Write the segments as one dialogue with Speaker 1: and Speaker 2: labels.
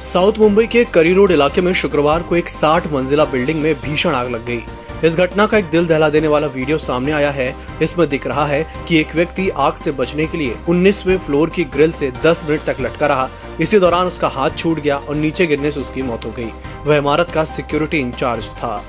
Speaker 1: South Mumbai के करी road इलाके में शुक्रवार को एक 60 मंजिला बिल्डिंग में भीषण आग लग गई। इस घटना का एक दिल दहला देने वाला वीडियो सामने आया है। इसमें दिख रहा है कि एक व्यक्ति आग से बचने के लिए 19वें फ्लोर की ग्रिल से 10 मिनट तक लटका रहा। इसी दौरान उसका हाथ छूट गया और नीचे गिरने से उसकी मौत हो गई। वह इमारत का सिक्योरिटी इंचार्ज था।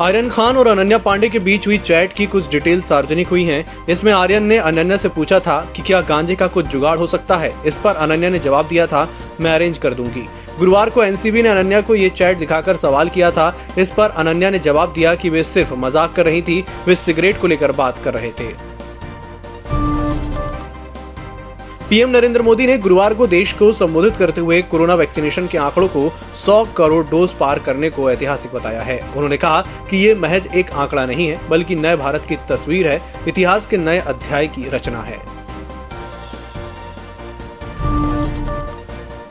Speaker 1: आर्यन खान और अनन्या पांडे के बीच हुई चैट की कुछ डिटेल सार्वजनिक हुई हैं। इसमें आर्यन ने अनन्या से पूछा था कि क्या गांजे का कुछ जुगाड़ हो सकता है। इस पर अनन्या ने जवाब दिया था, मैं अरेंज कर दूँगी। गुरुवार को एनसीबी ने अनन्या को ये चैट दिखाकर सवाल किया था। इस पर अनन्या ने जवाब दिया कि वे सिर्फ़ मज़ाक कर रही थी, वे सिगरेट को लेकर बात कर रहे थे। पीएम नरेंद्र मोदी ने गुरुवार को देश को संबोधित करते हुए कोरोना वैक्सीनेशन के आंकड़ों को 100 करोड़ डोज पार करने को ऐतिहासिक बताया है। उन्होंने कहा कि ये महज एक आंकड़ा नहीं है, बल्कि नए भारत की तस्वीर है, इतिहास के नए अध्याय की रचना है।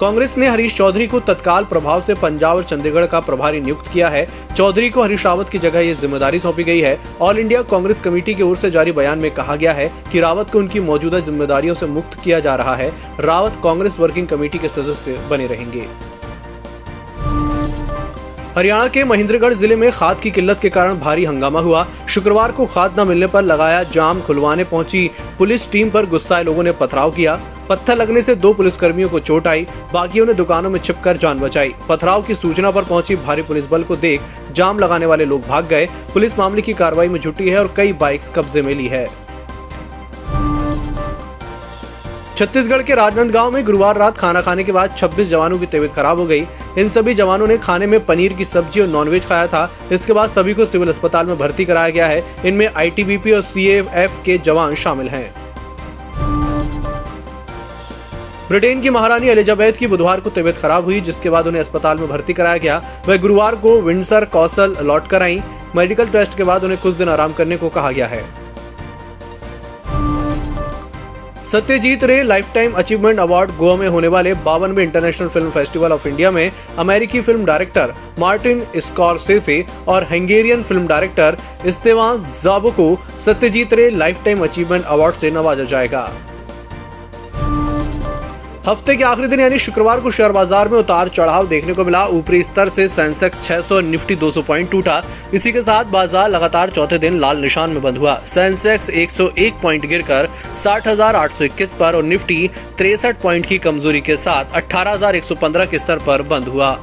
Speaker 1: कांग्रेस ने हरीश चौधरी को तत्काल प्रभाव से पंजाब और चंडीगढ़ का प्रभारी नियुक्त किया है। चौधरी को हरीश रावत की जगह ये ज़िम्मेदारी सौंपी गई है। ऑल इंडिया कांग्रेस कमेटी की ओर से जारी बयान में कहा गया है कि रावत को उनकी मौजूदा जिम्मेदारियों से मुक्त किया जा रहा है। रावत कांग्रेस वर्किंग कमेटी के सदस्य बने रहेंगे। हरियाणा के महेंद्रगढ़ ज़िले में खाद की किल्लत के कारण भारी हंगामा हुआ। शुक्रवार को खाद न मिलने पर लगाया जाम खुलवाने पहुँची। पुलिस टीम पर गुस्साए लोगों ने पथराव किया। पत्थर लगने से दो पुलिसकर्मियों को चोट आई बाकियों ने दुकानों में छिपकर जान बचाई। पथराव की सूचना पर पहुँची भारी पुलिस बल को देख जाम लगाने वाले लोग भाग गए। पुलिस मामले की कार्रवाई में जुटी है और कई बाइक्स कब्जे में ली है। छत्तीसगढ़ के राजनांदगांव में गुरुवार रात खाना खाने के बाद 26 जवानों की तबीयत खराब हो गई। इन सभी जवानों ने खाने में पनीर की सब्ज़ी और नॉनवेज खाया था। इसके बाद सभी को सिविल अस्पताल में भर्ती कराया गया है। इनमें आईटीबीपी और सीएएफ के जवान शामिल हैं। ब्रिटेन की महारानी एलिजाबेथ की बुधवार को तबियत खराब हुई, जिसके बाद उन्हें अस्पताल में भर्ती कराया गया। वह गुरुवार को विंडसर कौशल लौट कर आई। मेडिकल टेस्ट के बाद उन्हें कुछ दिन आराम करने को कहा गया है। Satyajit Ray lifetime achievement award Goa में होने वाले बावनवे international film festival of India में अमेरिकी फ़िल्म डायरेक्टर मार्टिन स्कॉर्सेसे और Hungarian film director Istvan Szabo को Satyajit Ray lifetime achievement award से नवाजा जाएगा। हफ़्ते के आखिरी दिन यानी शुक्रवार को शेयर बाज़ार में उतार चढ़ाव देखने को मिला। ऊपरी स्तर से सेंसेक्स 600 और निफ्टी 200 पॉइंट टूटा। इसी के साथ बाज़ार लगातार चौथे दिन लाल निशान में बंद हुआ। सेंसेक्स 101 पॉइंट गिरकर 60,821 पर और निफ्टी तिरसठ पॉइंट की कमज़ोरी के साथ 18,115 के स्तर पर बंद हुआ।